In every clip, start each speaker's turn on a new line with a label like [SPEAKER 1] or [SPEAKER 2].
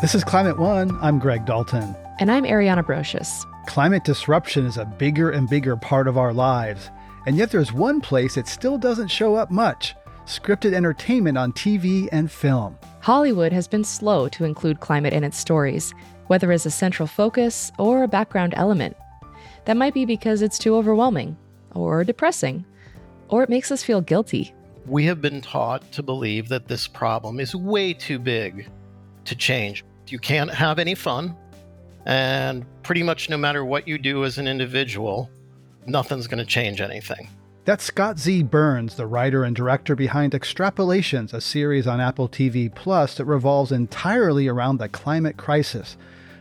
[SPEAKER 1] This is Climate One. I'm Greg Dalton.
[SPEAKER 2] And I'm Ariana Brocious.
[SPEAKER 1] Climate disruption is a bigger and bigger part of our lives. And yet there's one place it still doesn't show up much scripted entertainment on TV and film.
[SPEAKER 2] Hollywood has been slow to include climate in its stories, whether as a central focus or a background element. That might be because it's too overwhelming, or depressing, or it makes us feel guilty.
[SPEAKER 3] We have been taught to believe that this problem is way too big to change. You can't have any fun, and pretty much no matter what you do as an individual, nothing's going to change anything.
[SPEAKER 1] That's Scott Z. Burns, the writer and director behind Extrapolations, a series on Apple TV Plus that revolves entirely around the climate crisis.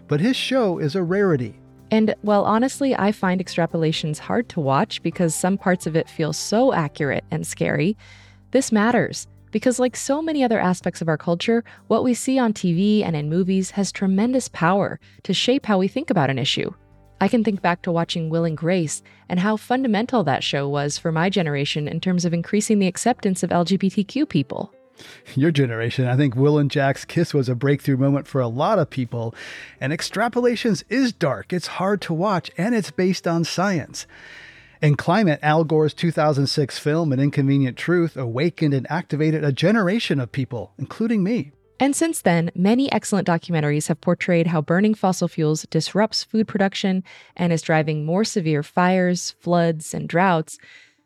[SPEAKER 1] But his show is a rarity.
[SPEAKER 2] And well, honestly, I find Extrapolations hard to watch because some parts of it feel so accurate and scary. This matters because, like so many other aspects of our culture, what we see on TV and in movies has tremendous power to shape how we think about an issue. I can think back to watching Will and Grace and how fundamental that show was for my generation in terms of increasing the acceptance of LGBTQ people.
[SPEAKER 1] Your generation, I think Will and Jack's kiss was a breakthrough moment for a lot of people. And Extrapolations is dark, it's hard to watch, and it's based on science. In climate, Al Gore's 2006 film An Inconvenient Truth awakened and activated a generation of people, including me.
[SPEAKER 2] And since then, many excellent documentaries have portrayed how burning fossil fuels disrupts food production and is driving more severe fires, floods, and droughts.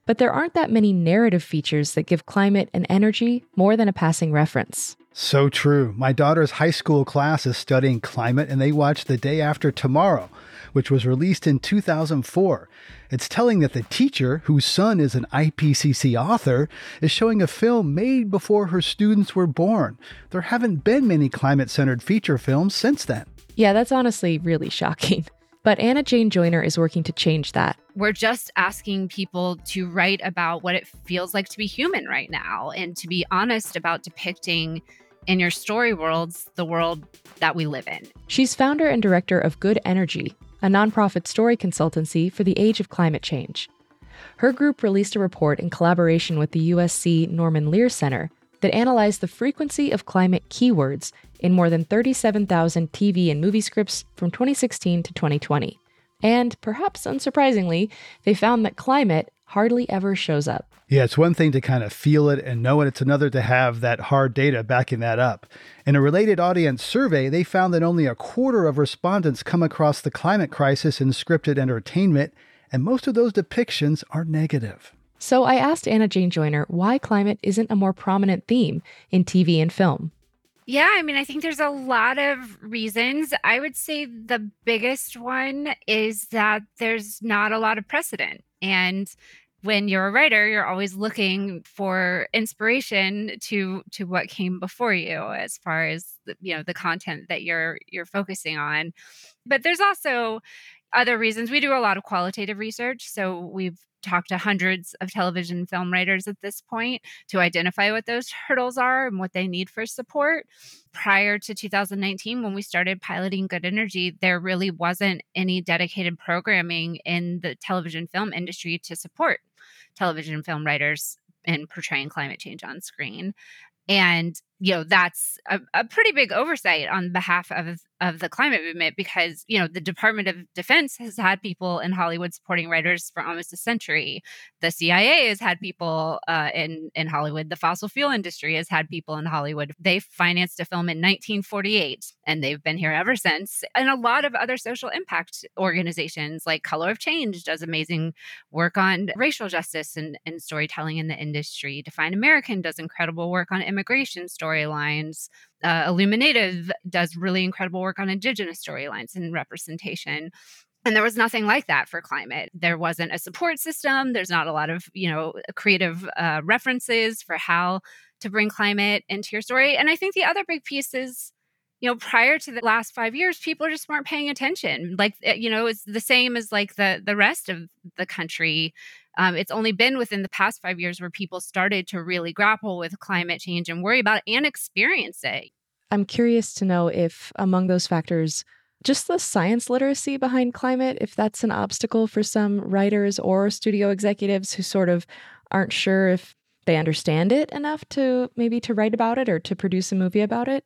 [SPEAKER 2] But there aren't that many narrative features that give climate and energy more than a passing reference.
[SPEAKER 1] So true. My daughter's high school class is studying climate and they watch The Day After Tomorrow, which was released in 2004. It's telling that the teacher, whose son is an IPCC author, is showing a film made before her students were born. There haven't been many climate centered feature films since then.
[SPEAKER 2] Yeah, that's honestly really shocking. But Anna Jane Joyner is working to change that.
[SPEAKER 4] We're just asking people to write about what it feels like to be human right now and to be honest about depicting in your story worlds the world that we live in.
[SPEAKER 2] She's founder and director of Good Energy, a nonprofit story consultancy for the age of climate change. Her group released a report in collaboration with the USC Norman Lear Center that analyzed the frequency of climate keywords in more than 37,000 TV and movie scripts from 2016 to 2020. And perhaps unsurprisingly, they found that climate hardly ever shows up.
[SPEAKER 1] Yeah, it's one thing to kind of feel it and know it, it's another to have that hard data backing that up. In a related audience survey, they found that only a quarter of respondents come across the climate crisis in scripted entertainment, and most of those depictions are negative.
[SPEAKER 2] So I asked Anna Jane Joyner why climate isn't a more prominent theme in TV and film.
[SPEAKER 4] Yeah, I mean, I think there's a lot of reasons. I would say the biggest one is that there's not a lot of precedent. And when you're a writer you're always looking for inspiration to to what came before you as far as the, you know the content that you're you're focusing on but there's also other reasons we do a lot of qualitative research so we've talked to hundreds of television film writers at this point to identify what those hurdles are and what they need for support. Prior to 2019, when we started piloting Good Energy, there really wasn't any dedicated programming in the television film industry to support television film writers in portraying climate change on screen. And, you know, that's a, a pretty big oversight on behalf of of the climate movement because you know the Department of Defense has had people in Hollywood supporting writers for almost a century. The CIA has had people uh, in in Hollywood. The fossil fuel industry has had people in Hollywood. They financed a film in 1948, and they've been here ever since. And a lot of other social impact organizations like Color of Change does amazing work on racial justice and, and storytelling in the industry. Define American does incredible work on immigration storylines uh, Illuminative does really incredible work on Indigenous storylines and representation. And there was nothing like that for climate. There wasn't a support system. There's not a lot of, you know, creative uh, references for how to bring climate into your story. And I think the other big piece is, you know, prior to the last five years, people just weren't paying attention. Like, eh, you know, it's the same as like the the rest of the country um, it's only been within the past five years where people started to really grapple with climate change and worry about it and experience it.
[SPEAKER 2] I'm curious to know if among those factors, just the science literacy behind climate, if that's an obstacle for some writers or studio executives who sort of aren't sure if they understand it enough to maybe to write about it or to produce a movie about it.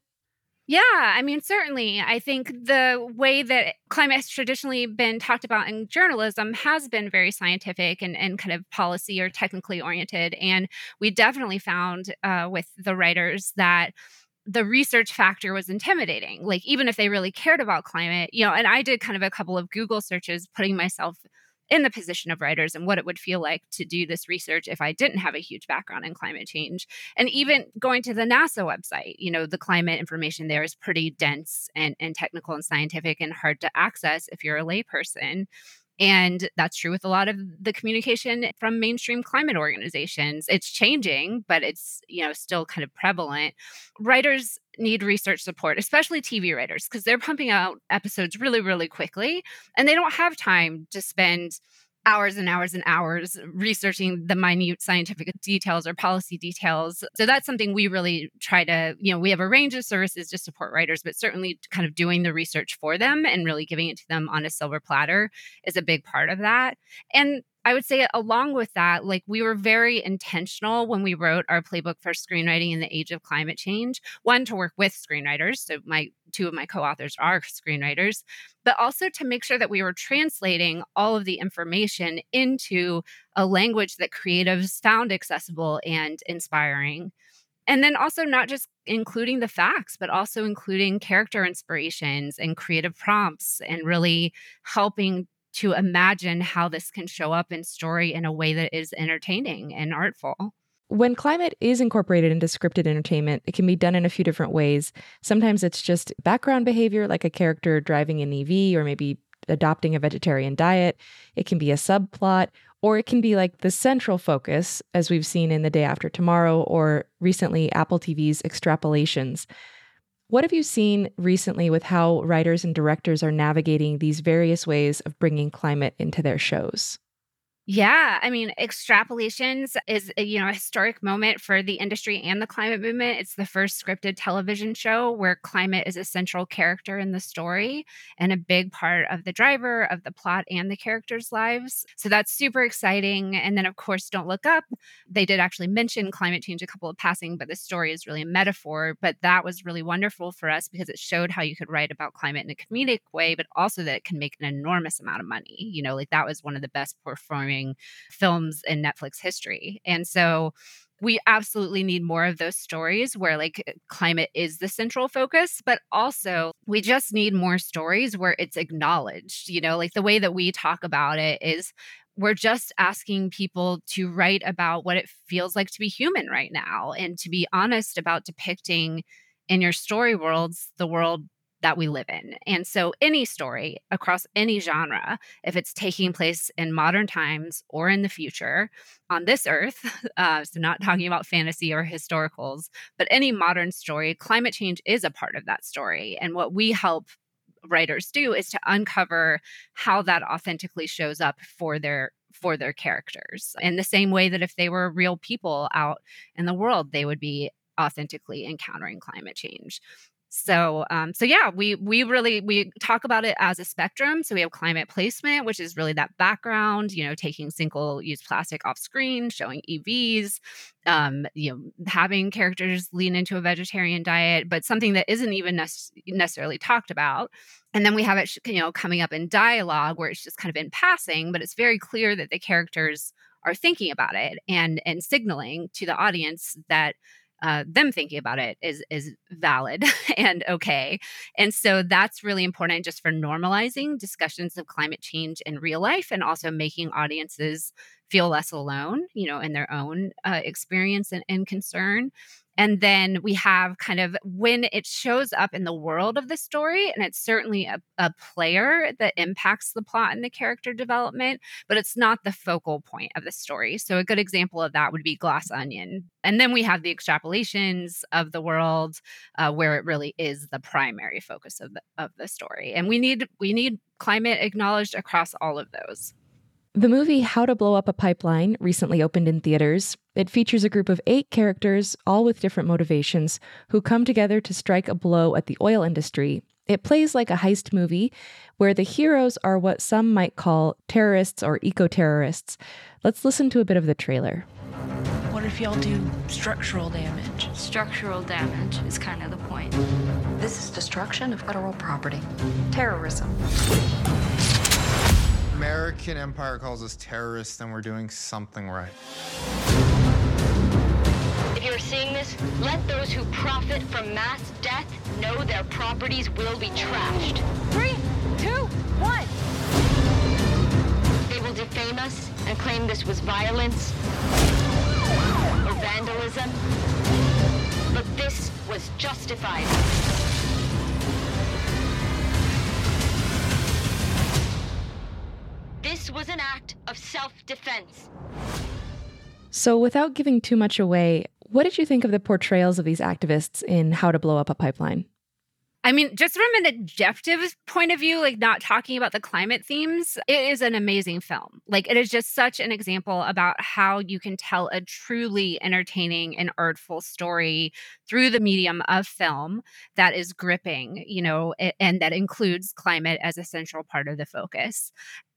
[SPEAKER 4] Yeah, I mean, certainly. I think the way that climate has traditionally been talked about in journalism has been very scientific and, and kind of policy or technically oriented. And we definitely found uh, with the writers that the research factor was intimidating. Like, even if they really cared about climate, you know, and I did kind of a couple of Google searches putting myself in the position of writers and what it would feel like to do this research if I didn't have a huge background in climate change. And even going to the NASA website, you know, the climate information there is pretty dense and, and technical and scientific and hard to access if you're a layperson. And that's true with a lot of the communication from mainstream climate organizations. It's changing, but it's, you know, still kind of prevalent. Writers need research support, especially TV writers, because they're pumping out episodes really, really quickly and they don't have time to spend hours and hours and hours researching the minute scientific details or policy details. So that's something we really try to, you know, we have a range of services to support writers, but certainly kind of doing the research for them and really giving it to them on a silver platter is a big part of that. And I would say, along with that, like we were very intentional when we wrote our playbook for screenwriting in the age of climate change. One, to work with screenwriters. So, my two of my co authors are screenwriters, but also to make sure that we were translating all of the information into a language that creatives found accessible and inspiring. And then also not just including the facts, but also including character inspirations and creative prompts and really helping to imagine how this can show up in story in a way that is entertaining and artful.
[SPEAKER 2] When climate is incorporated into scripted entertainment, it can be done in a few different ways. Sometimes it's just background behavior, like a character driving an EV or maybe adopting a vegetarian diet. It can be a subplot, or it can be like the central focus, as we've seen in The Day After Tomorrow or recently Apple TV's Extrapolations. What have you seen recently with how writers and directors are navigating these various ways of bringing climate into their shows?
[SPEAKER 4] Yeah, I mean, extrapolations is a, you know a historic moment for the industry and the climate movement. It's the first scripted television show where climate is a central character in the story and a big part of the driver of the plot and the characters' lives. So that's super exciting. And then, of course, Don't Look Up. They did actually mention climate change a couple of passing, but the story is really a metaphor. But that was really wonderful for us because it showed how you could write about climate in a comedic way, but also that it can make an enormous amount of money. You know, like that was one of the best performing films in Netflix history. And so we absolutely need more of those stories where like uh, climate is the central focus but also we just need more stories where it's acknowledged you know like the way that we talk about it is we're just asking people to write about what it feels like to be human right now and to be honest about depicting in your story worlds the world that we live in. And so, any story across any genre, if it's taking place in modern times or in the future on this earth, uh, so not talking about fantasy or historicals, but any modern story, climate change is a part of that story. And what we help writers do is to uncover how that authentically shows up for their for their characters in the same way that if they were real people out in the world they would be authentically encountering climate change so um, so yeah we we really we talk about it as a spectrum. So we have climate placement which is really that background you know taking single use plastic off screen showing evs um, you know having characters lean into a vegetarian diet but something that isn't even nec- necessarily talked about. And then we have it you know coming up in dialogue where it's just kind of in passing but it's very clear that the characters are thinking about it and and signaling to the audience that uh, them thinking about it is is valid and okay. And so that's really important just for normalizing discussions of climate change in real life and also making audiences feel less alone you know in their own uh, experience and, and concern and then we have kind of when it shows up in the world of the story, and it's certainly a, a, player that impacts the plot and the character development, but it's not the focal point of the story. So, a good example of that would be Glass Onion. And then we have the extrapolations of the world uh, where it really is the primary focus of the, of the story. And we need we need climate acknowledged across all of those.
[SPEAKER 2] The movie How to Blow Up a Pipeline recently opened in theaters. It features a group of eight characters, all with different motivations, who come together to strike a blow at the oil industry. It plays like a heist movie where the heroes are what some might call terrorists or eco terrorists. Let's listen to a bit of the trailer.
[SPEAKER 5] What if y'all do structural damage?
[SPEAKER 6] Structural damage is kind of the point.
[SPEAKER 7] This is destruction of federal property. Terrorism.
[SPEAKER 8] American empire calls us terrorists, then we're doing something right.
[SPEAKER 9] If you're seeing this, let those who profit from mass death know their properties will be trashed.
[SPEAKER 6] Three, two, one.
[SPEAKER 9] They will defame us and claim this was violence or vandalism. But this was justified. This was an act of self-defense.
[SPEAKER 2] So, without giving too much away, what did you think of the portrayals of these activists in How to Blow Up a Pipeline?
[SPEAKER 4] I mean, just from an objective point of view, like not talking about the climate themes, it is an amazing film. Like, it is just such an example about how you can tell a truly entertaining and artful story through the medium of film that is gripping, you know, and that includes climate as a central part of the focus.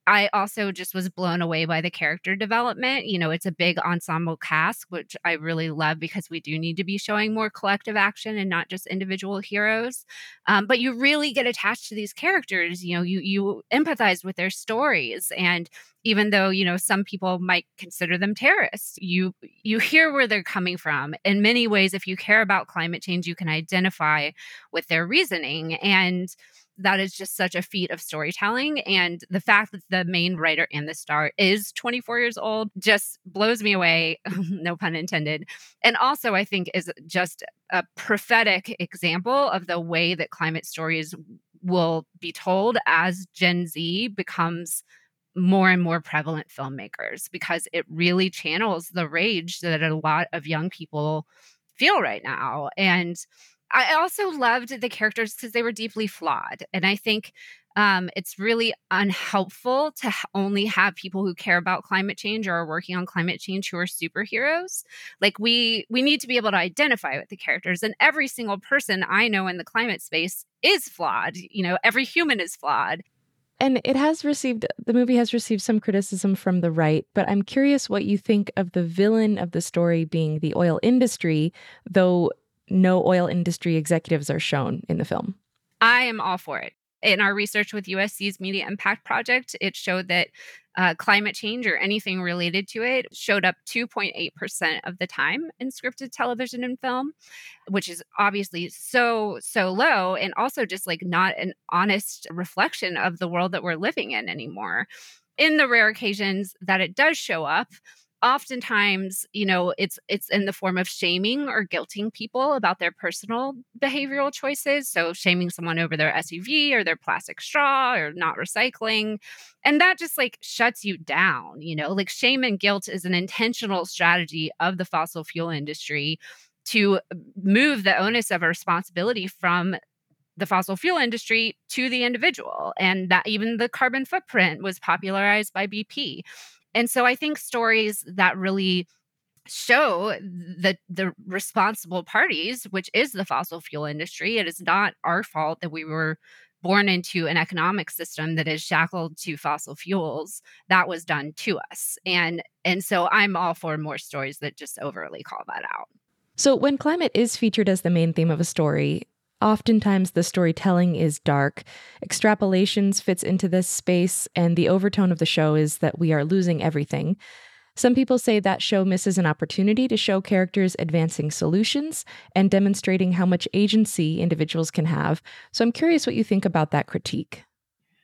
[SPEAKER 4] I also just was blown away by the character development. You know, it's a big ensemble cast, which I really love because we do need to be showing more collective action and not just individual heroes. Um, but you really get attached to these characters. You know, you you empathize with their stories, and even though you know some people might consider them terrorists, you you hear where they're coming from. In many ways, if you care about climate change, you can identify with their reasoning and that is just such a feat of storytelling. And the fact that the main writer and the star is 24 years old just blows me away, no pun intended. And also, I think, is just a prophetic example of the way that climate stories will be told as Gen Z becomes more and more prevalent filmmakers because it really channels the rage that a lot of young people feel right now. And I also loved the characters because they were deeply flawed. And I think um, it's really unhelpful to only have people who care about climate change or are working on climate change who are superheroes. Like we we need to be able to identify with the characters, and every single person I know in the climate space is flawed. You know, every human is flawed.
[SPEAKER 2] And it has received the movie has received some criticism from the right, but I'm curious what you think of the villain of the story being the oil industry, though no oil industry executives are shown in the film.
[SPEAKER 4] I am all for it. In our research with USC's Media Impact Project, it showed that uh, climate change or anything related to it showed up 2.8% of the time in scripted television and film, which is obviously so, so low, and also just like not an honest reflection of the world that we're living in anymore. In the rare occasions that it does show up, oftentimes you know it's it's in the form of shaming or guilting people about their personal behavioral choices. So shaming someone over their suv or their plastic straw or not recycling. And that just like shuts you down you know? Like shame and guilt is an intentional strategy of the fossil fuel industry to move the onus of a responsibility from the fossil fuel industry to the individual. And that even the carbon footprint was popularized by bp and so I think stories that really show the the responsible parties, which is the fossil fuel industry, it is not our fault that we were born into an economic system that is shackled to fossil fuels. That was done to us. And and so i'm all for more stories that just overly call that out.
[SPEAKER 2] So when climate is featured as the main theme of a story Oftentimes, the storytelling is dark. Extrapolations fits into this space, and the overtone of the show is that we are losing everything. Some people say that show misses an opportunity to show characters advancing solutions and demonstrating how much agency individuals can have. So I'm curious what you think about that critique.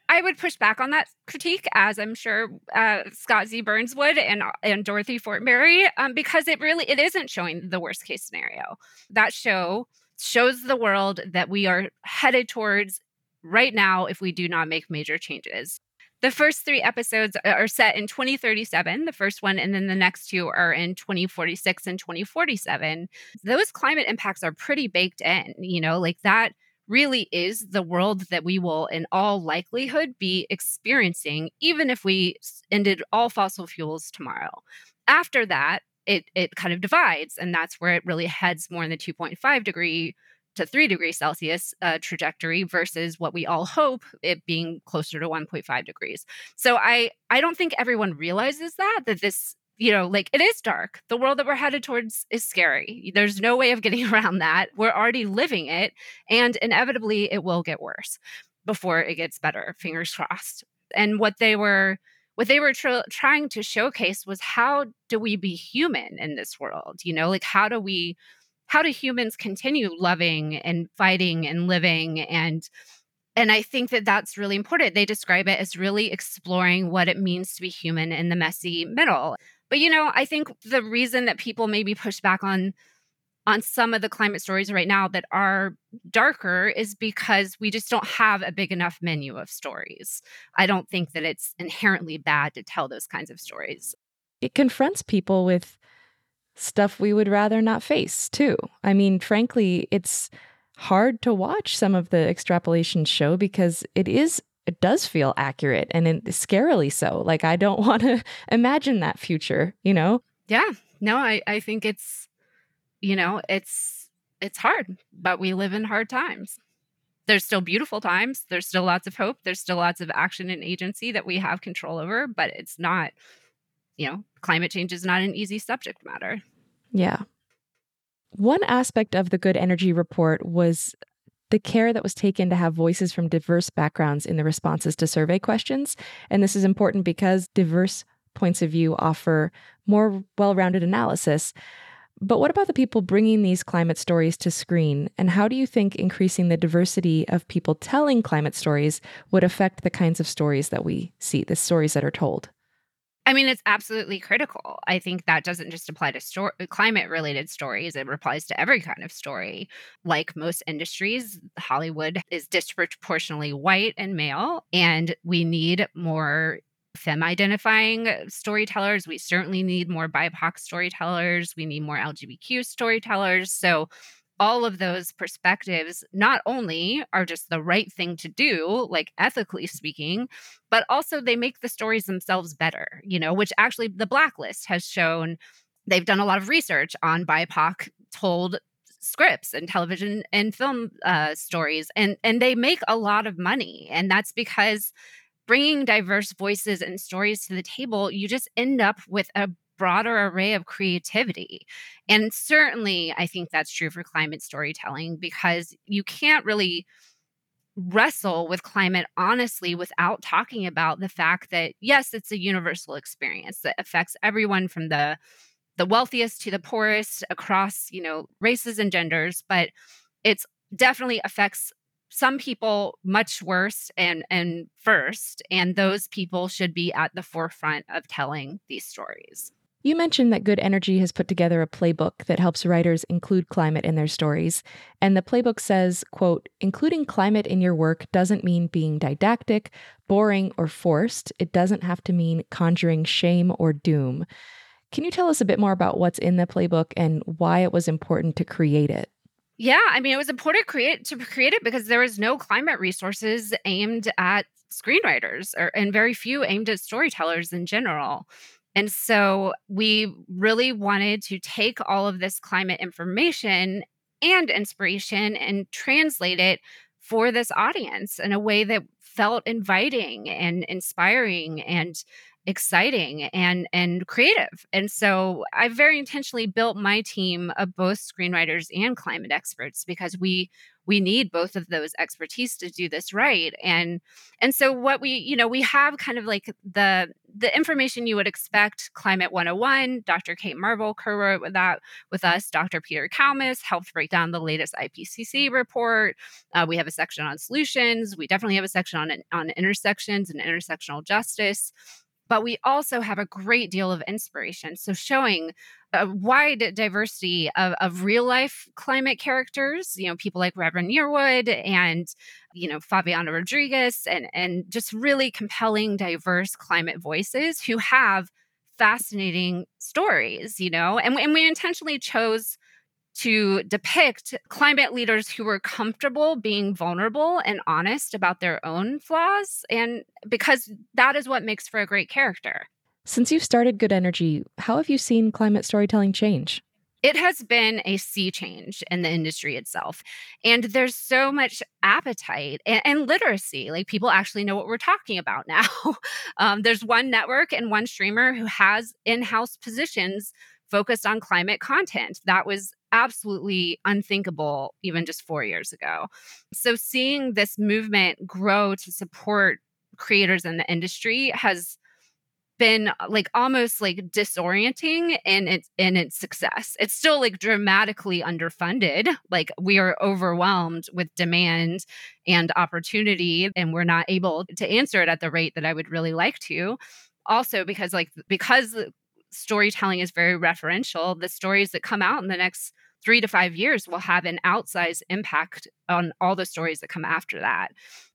[SPEAKER 4] I would push back on that critique, as I'm sure uh, Scott Z. Burns would, and and Dorothy Fortenberry, um, because it really it isn't showing the worst case scenario. That show shows the world that we are headed towards right now if we do not make major changes. The first three episodes are set in 2037, the first one, and then the next two are in 2046 and 2047. Those climate impacts are pretty baked in, you know, like that really is the world that we will, in all likelihood, be experiencing, even if we ended all fossil fuels tomorrow. After that, it it kind of divides and that's where it really heads more in the 2.5 degree to 3 degrees celsius uh, trajectory versus what we all hope it being closer to 1.5 degrees so i i don't think everyone realizes that that this you know, like it is dark. The world that we're headed towards is scary. There's no way of getting around that. We're already living it, and inevitably it will get worse before it gets better. Fingers crossed. And what they were what they were tr- trying to showcase was how do we be human in this world? You know, like how do we how do humans continue loving and fighting and living and and I think that that's really important. They describe it as really exploring what it means to be human in the messy middle. But you know, I think the reason that people maybe push back on on some of the climate stories right now that are darker is because we just don't have a big enough menu of stories. I don't think that it's inherently bad to tell those kinds of stories.
[SPEAKER 2] It confronts people with stuff we would rather not face, too. I mean, frankly, it's hard to watch some of the extrapolations show because it is it does feel accurate and it, scarily so. Like I don't want to imagine that future, you know?
[SPEAKER 4] Yeah. No, I I think it's you know, it's it's hard, but we live in hard times. There's still beautiful times. There's still lots of hope. There's still lots of action and agency that we have control over, but it's not, you know, climate change is not an easy subject matter.
[SPEAKER 2] Yeah. One aspect of the Good Energy Report was the care that was taken to have voices from diverse backgrounds in the responses to survey questions. And this is important because diverse points of view offer more well rounded analysis. But what about the people bringing these climate stories to screen? And how do you think increasing the diversity of people telling climate stories would affect the kinds of stories that we see, the stories that are told?
[SPEAKER 4] I mean, it's absolutely critical. I think that doesn't just apply to sto- climate related stories, it applies to every kind of story. Like most industries, Hollywood is disproportionately white and male, and we need more femme identifying storytellers. We certainly need more BIPOC storytellers. We need more LGBTQ storytellers. So all of those perspectives not only are just the right thing to do, like ethically speaking, but also they make the stories themselves better, you know, which actually the Blacklist has shown they've done a lot of research on BIPOC told scripts and television and film uh, stories and and they make a lot of money and that's because bringing diverse voices and stories to the table you just end up with a broader array of creativity. And certainly, I think that's true for climate storytelling because you can't really wrestle with climate honestly without talking about the fact that yes it's a universal experience that affects everyone from the the wealthiest to the poorest across you know races and genders but it's definitely affects some people much worse and and first and those people should be at the forefront of telling these stories
[SPEAKER 2] you mentioned that Good Energy has put together a playbook that helps writers include climate in their stories. And the playbook says, quote, including climate in your work doesn't mean being didactic, boring, or forced. It doesn't have to mean conjuring shame or doom. Can you tell us a bit more about what's in the playbook and why it was important to create it?
[SPEAKER 4] Yeah, I mean, it was important to create to create it because there was no climate resources aimed at screenwriters, or and very few aimed at storytellers in general. And so we really wanted to take all of this climate information and inspiration and translate it for this audience in a way that felt inviting and inspiring and exciting and and creative. And so I very intentionally built my team of both screenwriters and climate experts because we we need both of those expertise to do this right. And and so what we you know we have kind of like the the information you would expect climate 101 dr kate marvel co-wrote with that with us dr peter kalmus helped break down the latest ipcc report. Uh, we have a section on solutions. We definitely have a section on on intersections and intersectional justice but we also have a great deal of inspiration. So, showing a wide diversity of, of real life climate characters, you know, people like Reverend Yearwood and, you know, Favianna Rodriguez, and, and just really compelling, diverse climate voices who have fascinating stories, you know, and, and we intentionally chose to depict climate leaders who were comfortable being vulnerable and honest about their own flaws. And because that is what makes for a great character.
[SPEAKER 2] Since you've started Good Energy, how have you seen climate storytelling change?
[SPEAKER 4] it has been a sea change in the industry itself. And there's so much appetite and, and literacy. Like people actually know what we're talking about now. um, there's one network and one streamer who has in house positions focused on climate content. That was absolutely unthinkable even just four years ago. So seeing this movement grow to support creators in the industry has been uh, like almost like disorienting in its in its success. It's still like dramatically underfunded. Like we are overwhelmed with demand and opportunity and we're not able to answer it at the rate that I would really like to. Also because like because storytelling is very referential, the stories that come out in the next 3 to 5 years will have an outsized impact on all the stories that come after that.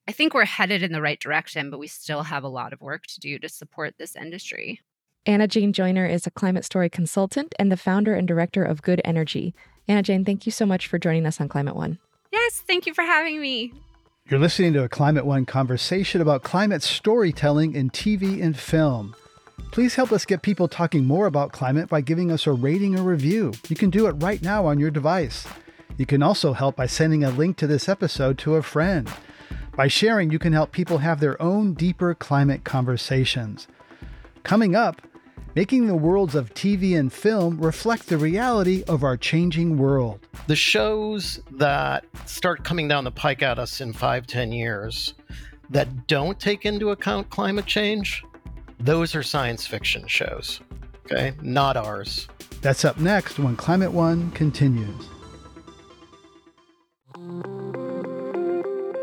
[SPEAKER 4] I think we're headed in the right direction, but we still have a lot of work to do to support this industry.
[SPEAKER 2] Anna Jane Joyner is a climate story consultant and the founder and director of Good Energy. Anna Jane, thank you so much for joining us on Climate One.
[SPEAKER 4] Yes, thank you for having me.
[SPEAKER 1] You're listening to a Climate One conversation about climate storytelling in TV and film. Please help us get people talking more about climate by giving us a rating or review. You can do it right now on your device. You can also help by sending a link to this episode to a friend. By sharing, you can help people have their own deeper climate conversations. Coming up, making the worlds of TV and film reflect the reality of our changing world.
[SPEAKER 3] The shows that start coming down the pike at us in five, ten years that don't take into account climate change, those are science fiction shows. Okay, not ours.
[SPEAKER 1] That's up next when Climate One continues.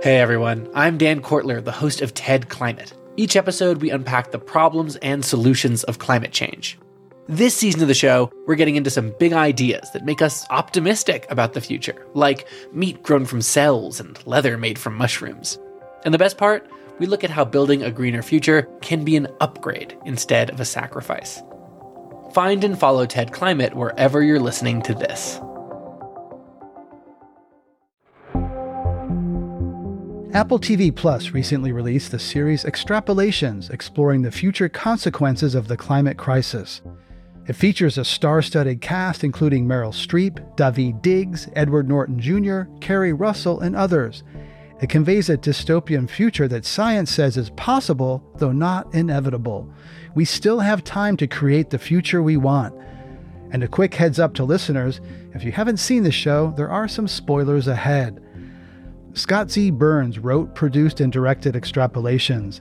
[SPEAKER 10] Hey everyone, I'm Dan Kwartler, the host of TED Climate. Each episode, we unpack the problems and solutions of climate change. This season of the show, we're getting into some big ideas that make us optimistic about the future, like meat grown from cells and leather made from mushrooms. And the best part, we look at how building a greener future can be an upgrade instead of a sacrifice. Find and follow TED Climate wherever you're listening to this.
[SPEAKER 1] Apple TV Plus recently released the series Extrapolations, exploring the future consequences of the climate crisis. It features a star studded cast including Meryl Streep, Daveed Diggs, Edward Norton Jr., Keri Russell, and others. It conveys a dystopian future that science says is possible, though not inevitable. We still have time to create the future we want. And a quick heads up to listeners if you haven't seen the show, there are some spoilers ahead. Scott Z. Burns wrote, produced, and directed Extrapolations.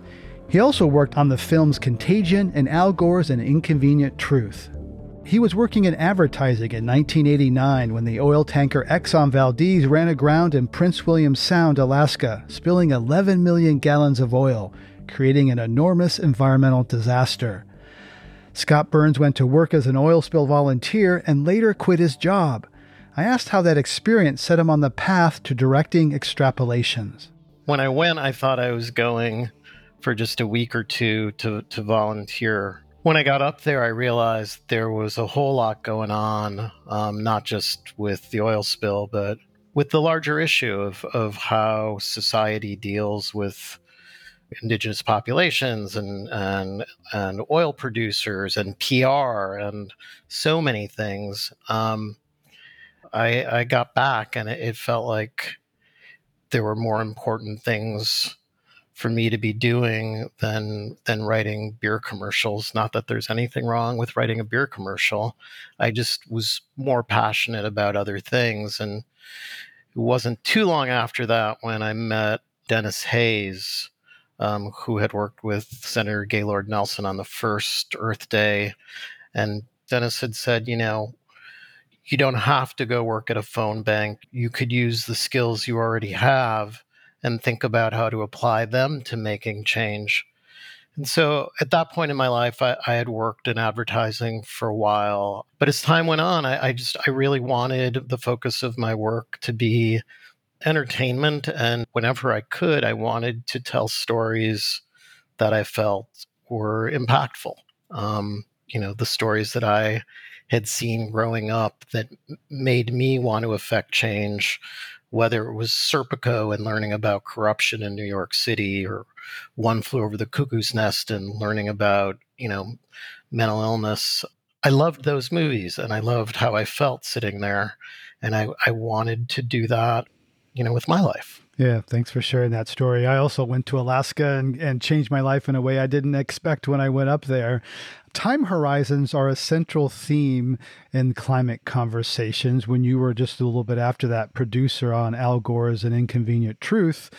[SPEAKER 1] He also worked on the films Contagion and Al Gore's An Inconvenient Truth. He was working in advertising in 1989 when the oil tanker Exxon Valdez ran aground in Prince William Sound, Alaska, spilling 11 million gallons of oil, creating an enormous environmental disaster. Scott Burns went to work as an oil spill volunteer and later quit his job. I asked how that experience set him on the path to directing extrapolations.
[SPEAKER 3] When I went, I thought I was going for just a week or two to, to volunteer. When I got up there, I realized there was a whole lot going on, um, not just with the oil spill, but with the larger issue of, of how society deals with indigenous populations and, and, and oil producers and PR and so many things. Um, I I got back and it, it felt like there were more important things for me to be doing than than writing beer commercials. Not that there's anything wrong with writing a beer commercial. I just was more passionate about other things. And it wasn't too long after that when I met Denis Hayes, um, who had worked with Senator Gaylord Nelson on the first Earth Day. And Denis had said, you know, you don't have to go work at a phone bank. You could use the skills you already have and think about how to apply them to making change. And so at that point in my life, I, I had worked in advertising for a while. But as time went on, I, I just, I really wanted the focus of my work to be entertainment. And whenever I could, I wanted to tell stories that I felt were impactful. Um, you know, the stories that I had seen growing up that made me want to affect change, whether it was Serpico and learning about corruption in New York City, or One Flew Over the Cuckoo's Nest and learning about, you know, mental illness. I loved those movies and I loved how I felt sitting there. And I, I wanted to do that, you know, with my life.
[SPEAKER 1] Yeah, thanks for sharing that story. I also went to Alaska and, and changed my life in a way I didn't expect when I went up there. Time horizons are a central theme in climate conversations. When you were just a little bit after that producer on Al Gore's An Inconvenient Truth,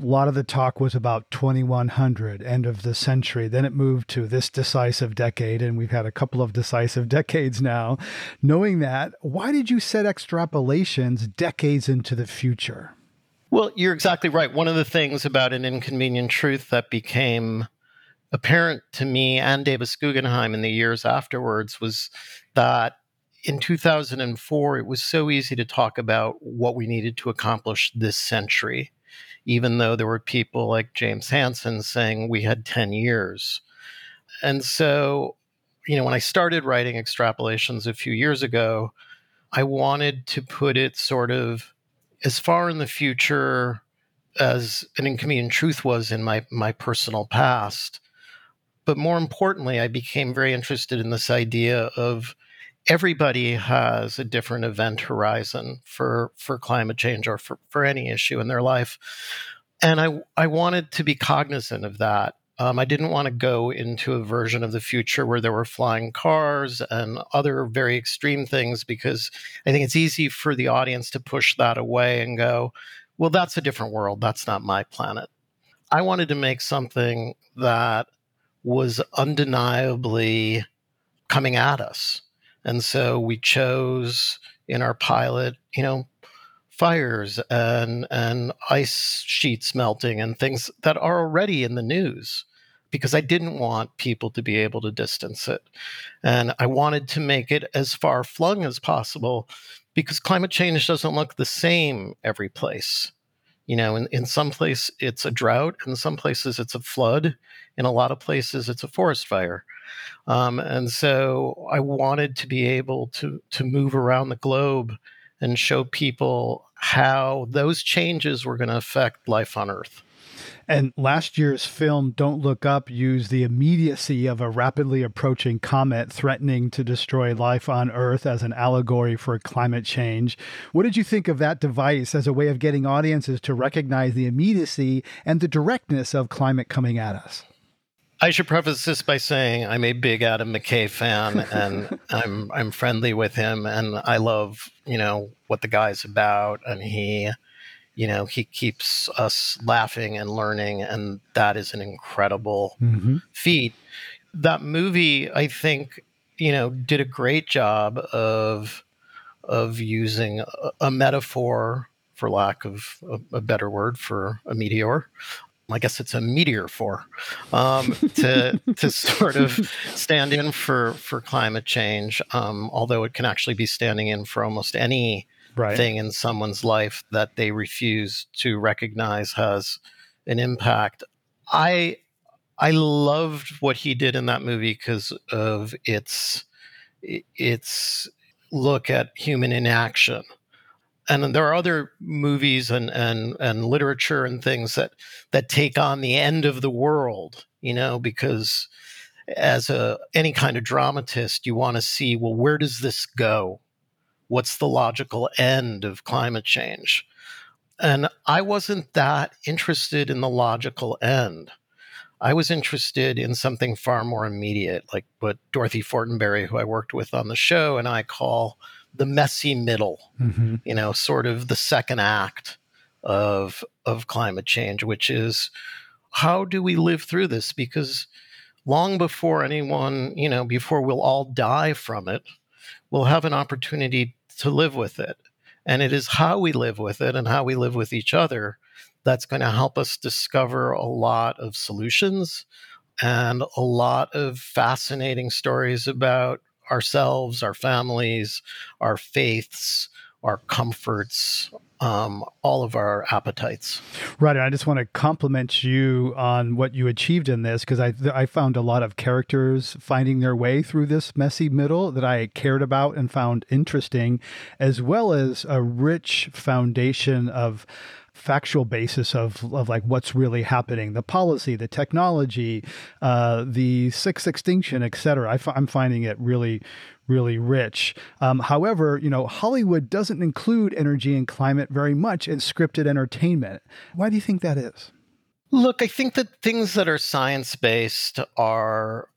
[SPEAKER 1] a lot of the talk was about 2100, end of the century. Then it moved to this decisive decade, and we've had a couple of decisive decades now. Knowing that, why did you set extrapolations decades into the future?
[SPEAKER 3] Well, you're exactly right. One of the things about an inconvenient truth that became apparent to me and Davis Guggenheim in the years afterwards was that in 2004, it was so easy to talk about what we needed to accomplish this century, even though there were people like James Hansen saying we had 10 years. And so, you know, when I started writing extrapolations a few years ago, I wanted to put it sort of as far in the future as an inconvenient truth was in my my personal past but more importantly i became very interested in this idea of everybody has a different event horizon for for climate change or for, for any issue in their life. And i i wanted to be cognizant of that um, I didn't want to go into a version of the future where there were flying cars and other very extreme things because I think it's easy for the audience to push that away and go, well, that's a different world. That's not my planet. I wanted to make something that was undeniably coming at us. And so we chose in our pilot, you know, fires and and ice sheets melting and things that are already in the news because I didn't want people to be able to distance it. And I wanted to make it as far flung as possible because climate change doesn't look the same every place. You know, in, in some place it's a drought, in some places it's a flood, in a lot of places it's a forest fire. Um, and so I wanted to be able to to move around the globe and show people how those changes were going to affect life on Earth.
[SPEAKER 1] And last year's film, Don't Look Up, used the immediacy of a rapidly approaching comet threatening to destroy life on Earth as an allegory for climate change. What did you think of that device as a way of getting audiences to recognize the immediacy and the directness of climate coming at us?
[SPEAKER 3] I should preface this by saying I'm a big Adam McKay fan, and I'm I'm friendly with him, and I love you know what the guy's about, and he, you know, he keeps us laughing and learning, and that is an incredible mm-hmm. feat. That movie, I think, you know, did a great job of of using a, a metaphor, for lack of a, a better word, for a meteor, I guess it's a meteor for um, to to sort of stand in for for climate change. Um, although it can actually be standing in for almost any right. thing in someone's life that they refuse to recognize has an impact. I I loved what he did in that movie because of its its look at human inaction and there are other movies and, and, and literature and things that, that take on the end of the world, you know, because as a any kind of dramatist, you want to see, well, where does this go? What's the logical end of climate change? And I wasn't that interested in the logical end. I was interested in something far more immediate, like what Dorothy Fortenberry, who I worked with on the show, and I call the messy middle, mm-hmm. you know, sort of the second act of of climate change, which is how do we live through this? Because long before anyone, you know, before we'll all die from it, we'll have an opportunity to live with it. And it is how we live with it and how we live with each other that's going to help us discover a lot of solutions and a lot of fascinating stories about ourselves, our families, our faiths, our comforts, um, all of our appetites.
[SPEAKER 1] Right. I just want to compliment you on what you achieved in this because I, I found a lot of characters finding their way through this messy middle that I cared about and found interesting, as well as a rich foundation of factual basis of, of like what's really happening, the policy, the technology, uh, the sixth extinction, et cetera. I f- I'm finding it really, really rich. Um, however, you know, Hollywood doesn't include energy and climate very much in scripted entertainment. Why do you think that is?
[SPEAKER 3] Look, I think that things that are science based are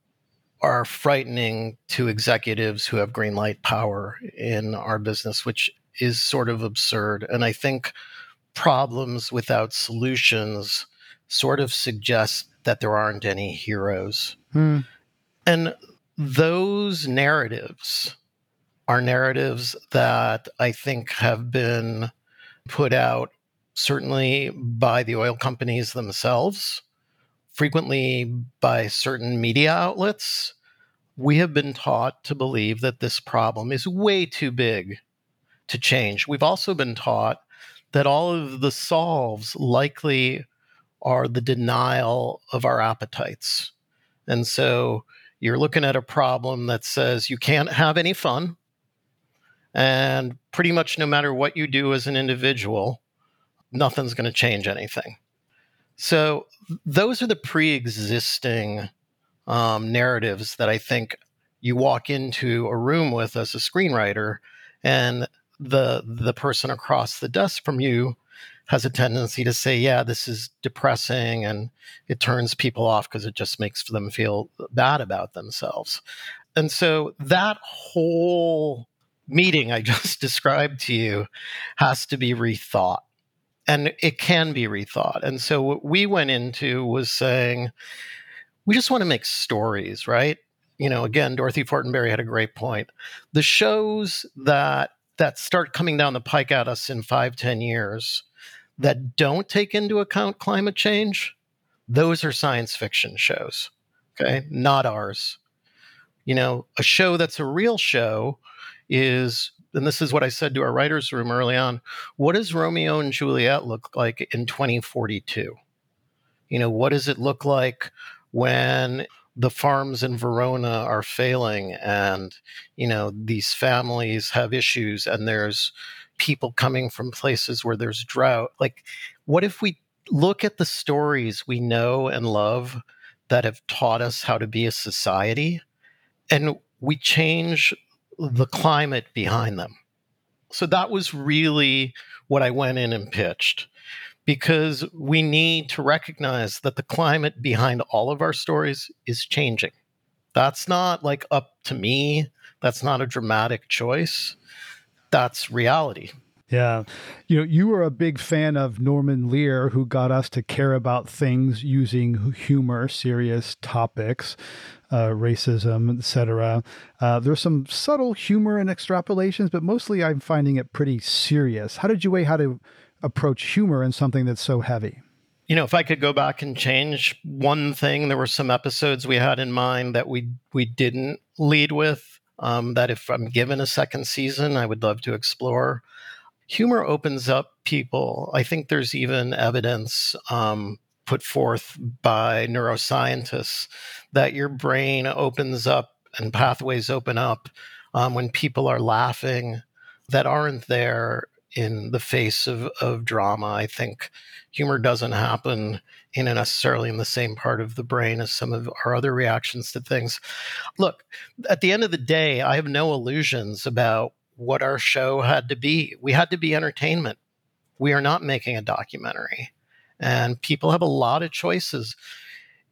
[SPEAKER 3] are frightening to executives who have green light power in our business, which is sort of absurd. And I think problems without solutions sort of suggest that there aren't any heroes.
[SPEAKER 1] Hmm.
[SPEAKER 3] And those narratives are narratives that I think have been put out certainly by the oil companies themselves, frequently by certain media outlets. We have been taught to believe that this problem is way too big to change. We've also been taught that all of the solves likely are the denial of our appetites. And so you're looking at a problem that says you can't have any fun. And pretty much no matter what you do as an individual, nothing's going to change anything. So those are the pre existing um, narratives that I think you walk into a room with as a screenwriter, and the the person across the desk from you has a tendency to say, "Yeah, this is depressing," and it turns people off because it just makes them feel bad about themselves. And so that whole meeting I just described to you has to be rethought. And it can be rethought. And so what we went into was saying, we just want to make stories, right? You know, again, Dorothy Fortenberry had a great point. The shows that that start coming down the pike at us in five, ten years that don't take into account climate change, those are science fiction shows. Okay. Not ours. You know, a show that's a real show is, and this is what I said to our writers' room early on what does Romeo and Juliet look like in 2042? You know, what does it look like when the farms in Verona are failing and you know these families have issues and there's people coming from places where there's drought like what if we look at the stories we know and love that have taught us how to be a society and we change the climate behind them? So that was really what I went in and pitched because we need to recognize that the climate behind all of our stories is changing. That's not like up to me. That's not a dramatic choice. That's reality.
[SPEAKER 1] Yeah. You know, you were a big fan of Norman Lear, who got us to care about things using humor, serious topics, uh, racism, etc. Uh, there's some subtle humor and extrapolations, but mostly I'm finding it pretty serious. How did you weigh how to approach humor in something that's so heavy?
[SPEAKER 3] You know, if I could go back and change one thing, there were some episodes we had in mind that we we didn't lead with. Um, that if I'm given a second season, I would love to explore. Humor opens up people. I think there's even evidence um, put forth by neuroscientists that your brain opens up and pathways open up um, when people are laughing that aren't there in the face of, of drama. I think humor doesn't happen in necessarily in the same part of the brain as some of our other reactions to things. Look, at the end of the day, I have no illusions about what our show had to be. We had to be entertainment. We are not making a documentary. And people have a lot of choices.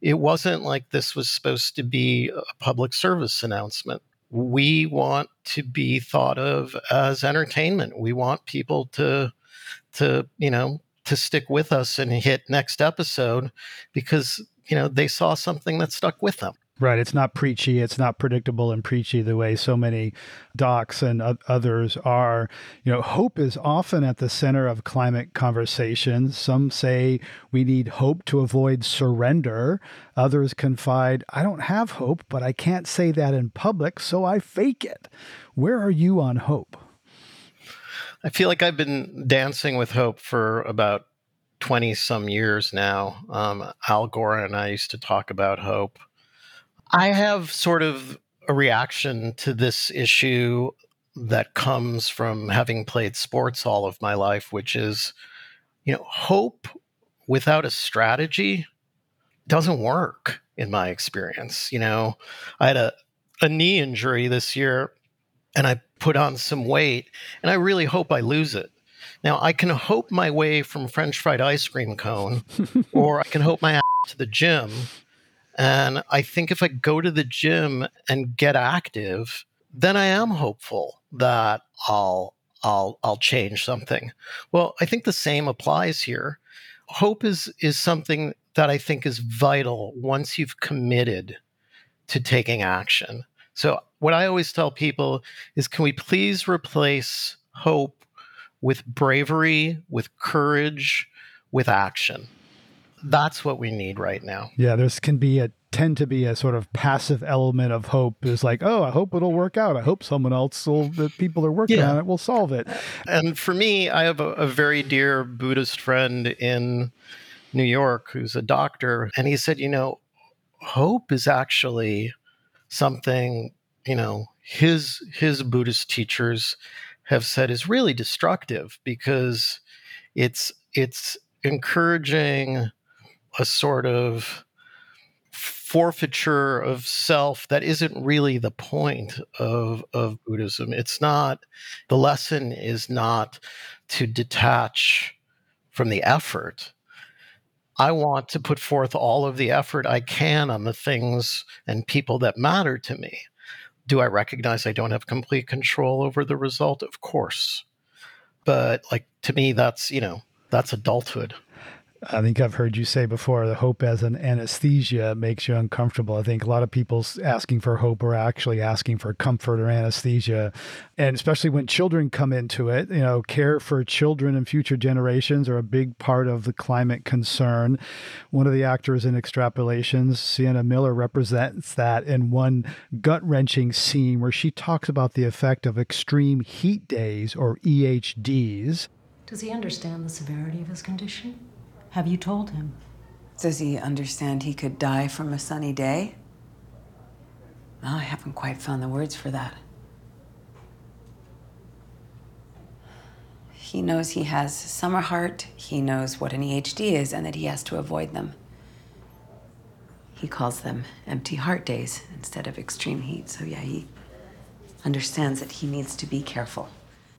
[SPEAKER 3] It wasn't like this was supposed to be a public service announcement we want to be thought of as entertainment. We want people to to, you know, to stick with us and hit next episode because, you know, they saw something that stuck with them.
[SPEAKER 1] Right. It's not preachy. It's not predictable and preachy the way so many docs and others are. You know, hope is often at the center of climate conversations. Some say we need hope to avoid surrender. Others confide, I don't have hope, but I can't say that in public, so I fake it. Where are you on hope?
[SPEAKER 3] I feel like I've been dancing with hope for about 20 some years now. Um, Al Gore and I used to talk about hope I have sort of a reaction to this issue that comes from having played sports all of my life, which is, you know, hope without a strategy doesn't work in my experience. You know, I had a, a knee injury this year and I put on some weight and I really hope I lose it. Now I can hope my way from French fried ice cream cone or I can hope my ass to the gym. And I think if I go to the gym and get active, then I am hopeful that I'll I'll I'll change something. Well, I think the same applies here. Hope is is something that I think is vital once you've committed to taking action. So what I always tell people is can we please replace hope with bravery, with courage, with action? That's what we need right now.
[SPEAKER 1] Yeah, there's can be a tend to be a sort of passive element of hope is like, oh, I hope it'll work out. I hope someone else will, the people are working yeah. on it will solve it.
[SPEAKER 3] And for me, I have a, a very dear Buddhist friend in New York who's a doctor. And he said, you know, hope is actually something, you know, his his Buddhist teachers have said is really destructive because it's it's encouraging a sort of forfeiture of self that isn't really the point of of Buddhism. It's not the lesson is not to detach from the effort. I want to put forth all of the effort I can on the things and people that matter to me. Do I recognize I don't have complete control over the result? Of course. But like to me that's, you know, that's adulthood.
[SPEAKER 1] I think I've heard you say before the hope as an anesthesia makes you uncomfortable. I think a lot of people asking for hope are actually asking for comfort or anesthesia. And especially when children come into it, you know, care for children and future generations are a big part of the climate concern. One of the actors in Extrapolations, Sienna Miller, represents that in one gut wrenching scene where she talks about the effect of extreme heat days or EHDs.
[SPEAKER 11] Does he understand the severity of his condition? Have you told him?
[SPEAKER 12] Does he understand he could die from a sunny day? I haven't quite found the words for that. He knows he has summer heart, he knows what an EHD is, and that he has to avoid them. He calls them empty heart days instead of extreme heat. So, yeah, he understands that he needs to be careful.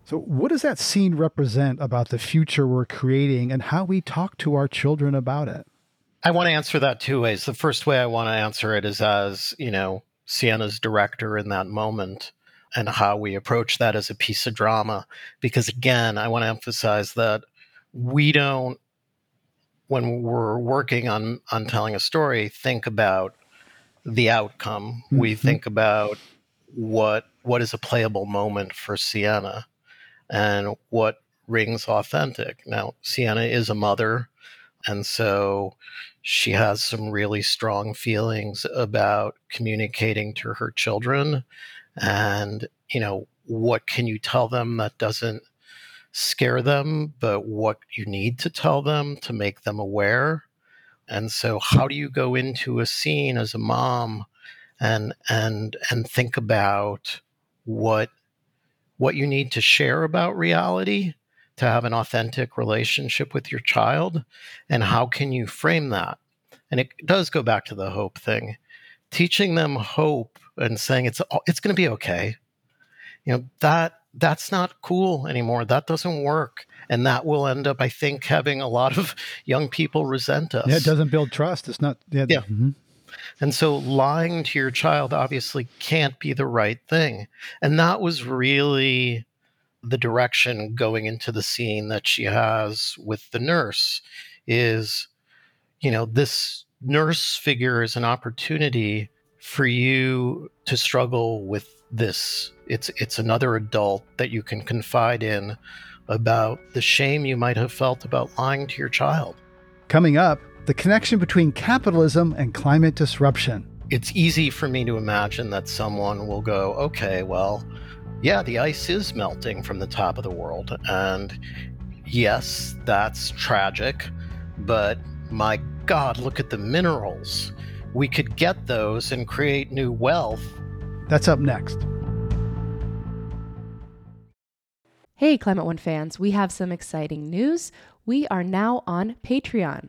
[SPEAKER 1] So, what does that scene represent about the future we're creating and how we talk to our children about it?
[SPEAKER 3] I want to answer that two ways. The first way I want to answer it is as, you know, Sienna's director in that moment and how we approach that as a piece of drama. Because again, I want to emphasize that we don't, when we're working on, on telling a story, think about the outcome. Mm-hmm. We think about what what is a playable moment for Sienna and what rings authentic. Now, Sienna is a mother, and so she has some really strong feelings about communicating to her children. And, you know, what can you tell them that doesn't scare them, but what you need to tell them to make them aware? And so, how do you go into a scene as a mom and and and think about what what you need to share about reality to have an authentic relationship with your child and how can you frame that? And it does go back to the hope thing. Teaching them hope and saying it's it's going to be okay. You know that that's not cool anymore. That doesn't work. And that will end up i think having a lot of young people resent us
[SPEAKER 1] yeah it doesn't build trust. It's not
[SPEAKER 3] yeah, yeah. Mm-hmm. And so lying to your child obviously can't be the right thing. And that was really the direction going into the scene that she has with the nurse is you know this nurse figure is an opportunity for you to struggle with this it's it's another adult that you can confide in about the shame you might have felt about lying to your child
[SPEAKER 1] coming up the connection between capitalism and climate disruption.
[SPEAKER 3] It's easy for me to imagine that someone will go, okay, well, yeah, the ice is melting from the top of the world. And yes, that's tragic, but my God, look at the minerals. We could get those and create new wealth.
[SPEAKER 1] That's up next.
[SPEAKER 2] Hey, Climate One fans, we have some exciting news we are now on Patreon.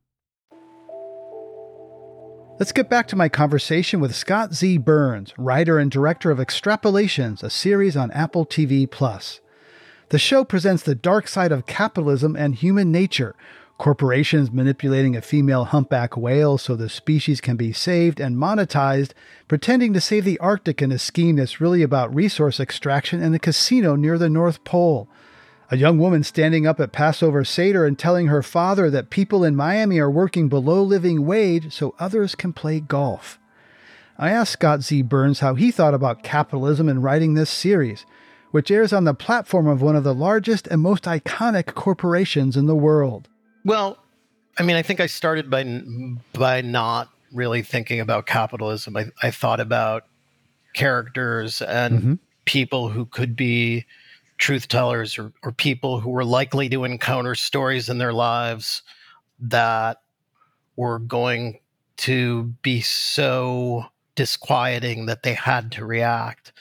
[SPEAKER 1] Let's get back to my conversation with Scott Z. Burns, writer and director of Extrapolations, a series on Apple TV Plus. The show presents the dark side of capitalism and human nature. Corporations manipulating a female humpback whale so the species can be saved and monetized, pretending to save the Arctic in a scheme that's really about resource extraction and a casino near the North Pole. A young woman standing up at Passover Seder and telling her father that people in Miami are working below living wage so others can play golf. I asked Scott Z. Burns how he thought about capitalism in writing this series, which airs on the platform of one of the largest and most iconic corporations in the world.
[SPEAKER 3] Well, I mean, I think I started by by not really thinking about capitalism. I, I thought about characters and mm-hmm. people who could be truth tellers or, or people who were likely to encounter stories in their lives that were going to be so disquieting that they had to react.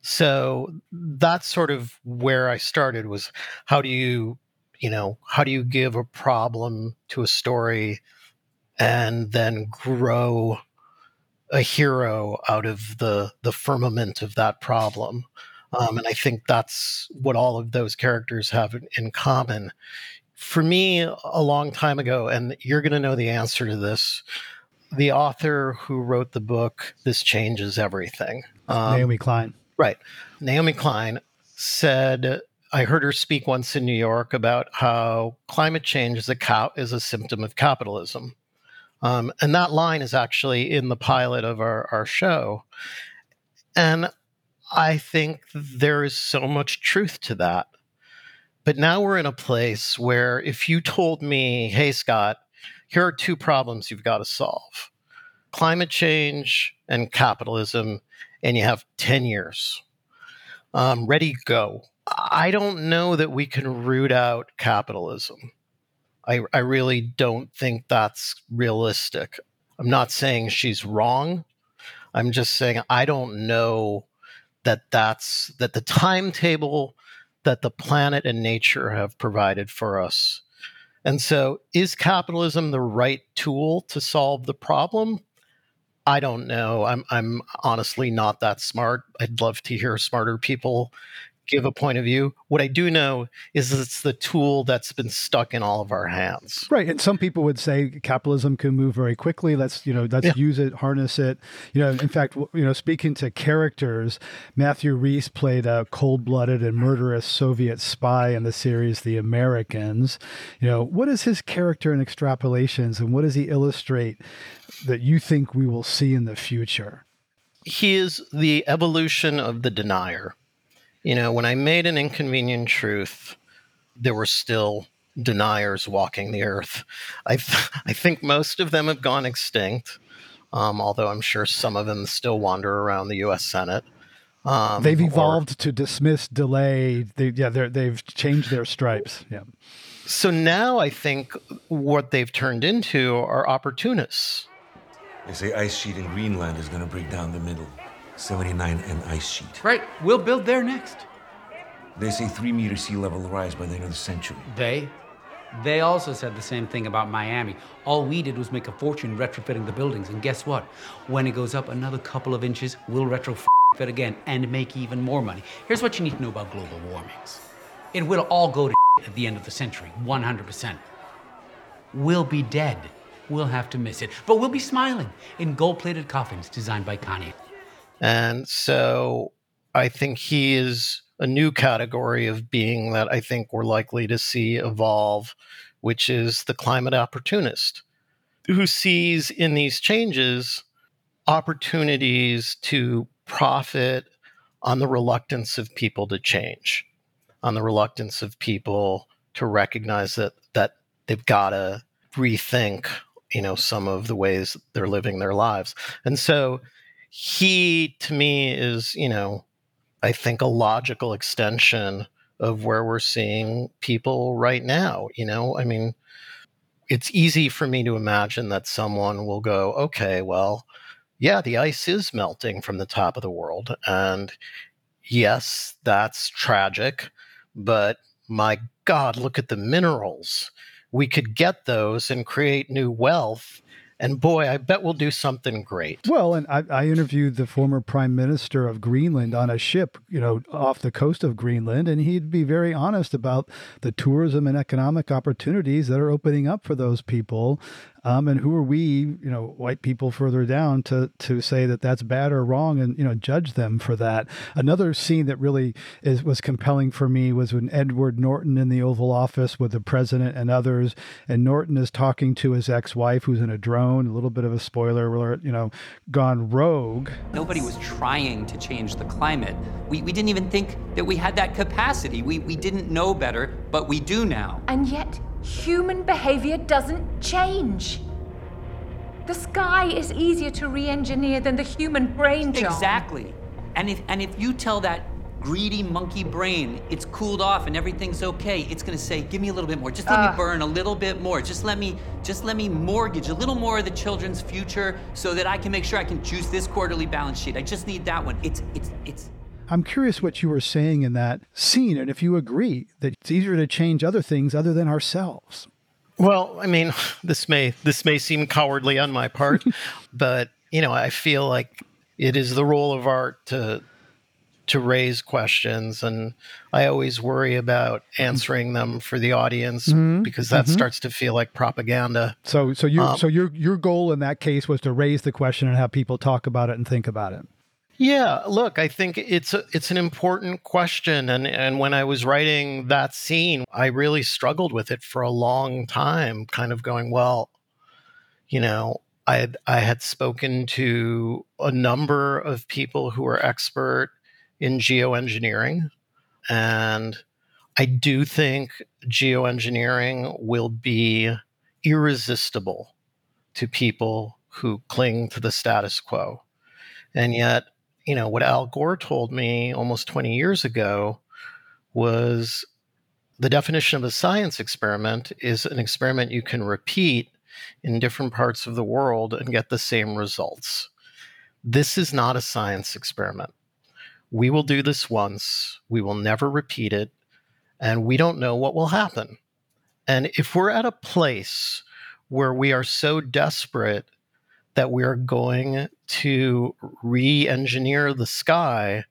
[SPEAKER 3] So that's sort of where I started was how do you, you know, how do you give a problem to a story and then grow a hero out of the the firmament of that problem? Um, and I think that's what all of those characters have in common. For me, a long time ago, and you're going to know the answer to this, the author who wrote the book, This Changes Everything.
[SPEAKER 1] Um, Naomi Klein.
[SPEAKER 3] Right. Naomi Klein said, I heard her speak once in New York about how climate change is a, co- is a symptom of capitalism. Um, and that line is actually in the pilot of our, our show. And I think there is so much truth to that. But now we're in a place where if you told me, hey, Scott, here are two problems you've got to solve climate change and capitalism, and you have 10 years. Um, ready, go. I don't know that we can root out capitalism. I, I really don't think that's realistic. I'm not saying she's wrong. I'm just saying I don't know that that's that the timetable that the planet and nature have provided for us. And so, is capitalism the right tool to solve the problem? I don't know. I'm I'm honestly not that smart. I'd love to hear smarter people give a point of view. What I do know is it's the tool that's been stuck in all of our hands.
[SPEAKER 1] Right. And some people would say capitalism can move very quickly. Let's, you know, let's yeah. use it, harness it. You know, in fact, you know, speaking to characters, Matthew Rhys played a cold-blooded and murderous Soviet spy in the series The Americans. You know, what is his character in extrapolations and what does he illustrate that you think we will see in the future?
[SPEAKER 3] He is the evolution of the denier you know, when I made an inconvenient truth, there were still deniers walking the earth. I, th- I think most of them have gone extinct, um, although I'm sure some of them still wander around the U.S. Senate.
[SPEAKER 1] Um, they've evolved or, to dismiss, delay. They, yeah, they've changed their stripes. Yeah.
[SPEAKER 3] So now I think what they've turned into are opportunists.
[SPEAKER 13] They say ice sheet in Greenland is going to break down the middle. 79 an ice sheet.
[SPEAKER 14] Right, we'll build there next.
[SPEAKER 13] They say three meter sea level rise by the end of the century.
[SPEAKER 14] They? They also said the same thing about Miami. All we did was make a fortune retrofitting the buildings, and guess what? When it goes up another couple of inches, we'll retrofit it again and make even more money. Here's what you need to know about global warmings it will all go to at the end of the century, 100%. We'll be dead. We'll have to miss it. But we'll be smiling in gold plated coffins designed by Kanye.
[SPEAKER 3] And so I think he is a new category of being that I think we're likely to see evolve, which is the climate opportunist who sees in these changes opportunities to profit on the reluctance of people to change, on the reluctance of people to recognize that that they've got to rethink, you know, some of the ways they're living their lives. And so he, to me, is, you know, I think a logical extension of where we're seeing people right now. You know, I mean, it's easy for me to imagine that someone will go, okay, well, yeah, the ice is melting from the top of the world. And yes, that's tragic, but my God, look at the minerals. We could get those and create new wealth and boy, I bet we'll do something great.
[SPEAKER 1] Well, and I, I, interviewed the former prime minister of Greenland on a ship, you know, off the coast of Greenland, and he'd be very honest about the tourism and economic opportunities that are opening up for those people. Um, and who are we, you know, white people further down to to say that that's bad or wrong and you know judge them for that? Another scene that really is was compelling for me was when Edward Norton in the Oval Office with the president and others, and Norton is talking to his ex-wife who's in a drone. A little bit of a spoiler alert, you know, gone rogue.
[SPEAKER 15] Nobody was trying to change the climate. We we didn't even think that we had that capacity. We we didn't know better, but we do now.
[SPEAKER 16] And yet human behavior doesn't change. The sky is easier to re engineer than the human brain, John.
[SPEAKER 15] Exactly. And if, and if you tell that greedy monkey brain it's cooled off and everything's okay it's going to say give me a little bit more just let uh, me burn a little bit more just let me just let me mortgage a little more of the children's future so that i can make sure i can juice this quarterly balance sheet i just need that one it's it's it's
[SPEAKER 1] I'm curious what you were saying in that scene and if you agree that it's easier to change other things other than ourselves.
[SPEAKER 3] Well, I mean, this may this may seem cowardly on my part, but you know, I feel like it is the role of art to to raise questions and I always worry about answering them for the audience mm-hmm. because that mm-hmm. starts to feel like propaganda.
[SPEAKER 1] So so you um, so your your goal in that case was to raise the question and have people talk about it and think about it.
[SPEAKER 3] Yeah, look, I think it's a, it's an important question, and and when I was writing that scene, I really struggled with it for a long time, kind of going, well, you know, I had I had spoken to a number of people who are expert in geoengineering, and I do think geoengineering will be irresistible to people who cling to the status quo. And yet, you know, what Al Gore told me almost 20 years ago was the definition of a science experiment is an experiment you can repeat in different parts of the world and get the same results. This is not a science experiment. We will do this once, we will never repeat it, and we don't know what will happen. And if we're at a place where we are so desperate that we're going to re engineer the sky,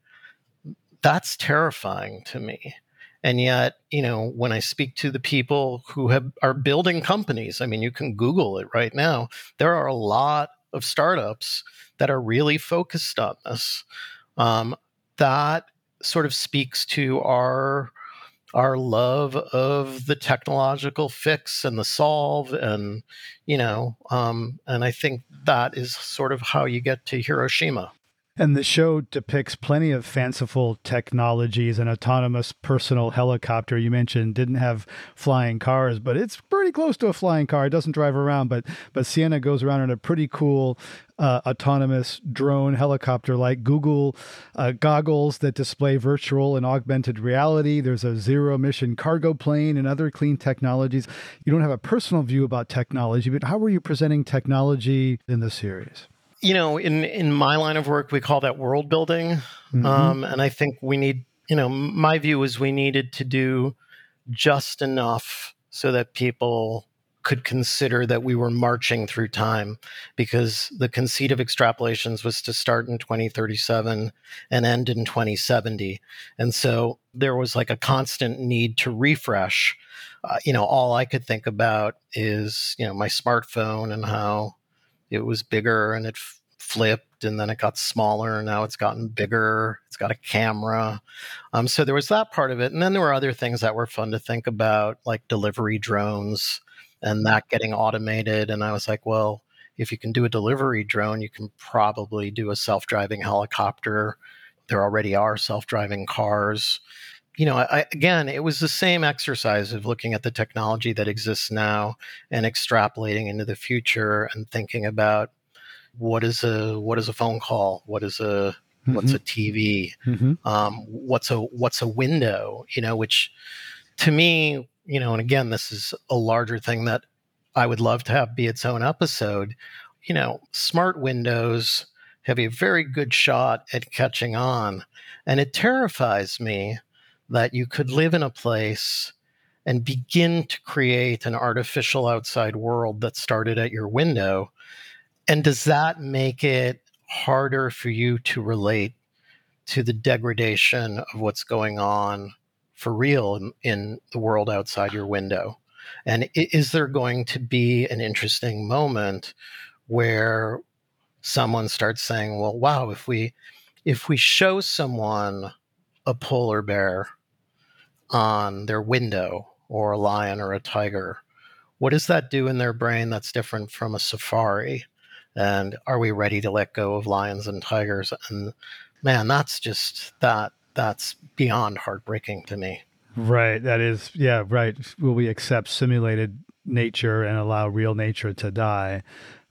[SPEAKER 3] that's terrifying to me. And yet, you know, when I speak to the people who have, are building companies, I mean, you can Google it right now. There are a lot of startups that are really focused on this. Um, that sort of speaks to our our love of the technological fix and the solve and you know um, and i think that is sort of how you get to hiroshima
[SPEAKER 1] and the show depicts plenty of fanciful technologies. An autonomous personal helicopter you mentioned didn't have flying cars, but it's pretty close to a flying car. It doesn't drive around, but but Sienna goes around in a pretty cool uh, autonomous drone helicopter like Google uh, goggles that display virtual and augmented reality. There's a zero emission cargo plane and other clean technologies. You don't have a personal view about technology, but how were you presenting technology in the series?
[SPEAKER 3] You know, in in my line of work, we call that world building, mm-hmm. um, and I think we need, you know, my view is we needed to do just enough so that people could consider that we were marching through time because the conceit of extrapolations was to start in 2037 and end in 2070 and so there was like a constant need to refresh. Uh, you know all i could think about is you know my smartphone and how it was bigger and it f- flipped and then it got smaller and now it's gotten bigger it's got a camera. Um, so there was that part of it. And then there were other things that were fun to think about like delivery drones and that getting automated. And i was like well if you can do a delivery drone you can probably do a self-driving helicopter. There already are self-driving cars you know, I, again, it was the same exercise of looking at the technology that exists now and extrapolating into the future and thinking about what is a what is a phone call, what is a mm-hmm. what's a TV, mm-hmm. um, what's a what's a window, you know, which to me, you know, and again, this is a larger thing that I would love to have be its own episode. You know, smart windows have a very good shot at catching on. And it terrifies me that you could live in a place and begin to create an artificial outside world that started at your window. And does that make it harder for you to relate to the degradation of what's going on for real in, in the world outside your window? And is there going to be an interesting moment where someone starts saying, "Well, wow, if we if we show someone a polar bear on their window or a lion or a tiger, what does that do in their brain that's different from a safari? And are we ready to let go of lions and tigers? And man, that's just that that's beyond heartbreaking to me.
[SPEAKER 1] Right. That is, yeah, right. Will we accept simulated nature and allow real nature to die?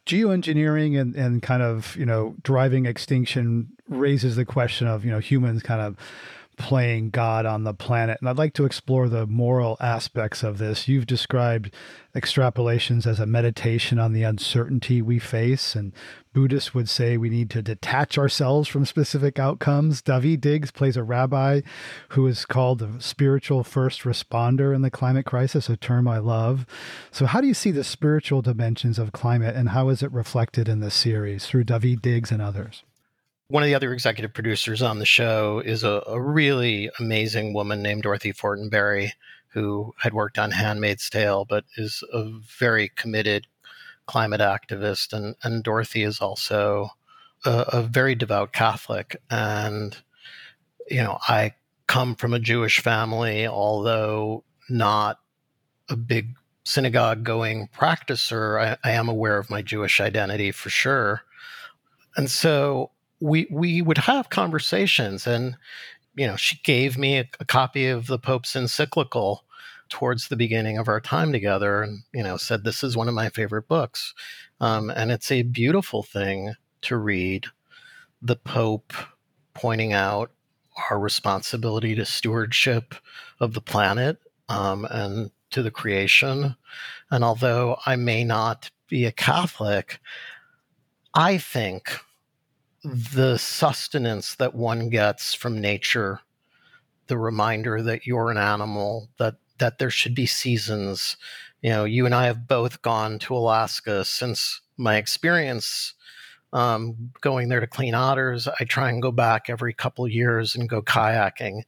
[SPEAKER 1] Geoengineering and, and kind of, you know, driving extinction raises the question of, you know, humans kind of playing God on the planet. And I'd like to explore the moral aspects of this. You've described extrapolations as a meditation on the uncertainty we face. And Buddhists would say we need to detach ourselves from specific outcomes. Daveed Diggs plays a rabbi who is called the spiritual first responder in the climate crisis, a term I love. So, how do you see the spiritual dimensions of climate and how is it reflected in the series through Daveed Diggs and others?
[SPEAKER 3] One of the other executive producers on the show is a, a, really amazing woman named Dorothy Fortenberry, who had worked on Handmaid's Tale, but is a very committed climate activist. And, and Dorothy is also a, a very devout Catholic. And, you know, I come from a Jewish family, although not a big synagogue going practicer, I, I am aware of my Jewish identity for sure. And so we we would have conversations and you know she gave me a, a, copy of the pope's encyclical towards the beginning of our time together and you know said this is one of my favorite books. Um, and it's a beautiful thing to read the pope pointing out our responsibility to stewardship of the planet um, and to the creation. And although i may not be a catholic i think the sustenance that one gets from nature, the reminder that you're an animal, that that there should be seasons. You know, you and I have both gone to Alaska since my experience um, going there to clean otters. I try and go back every couple years and go kayaking.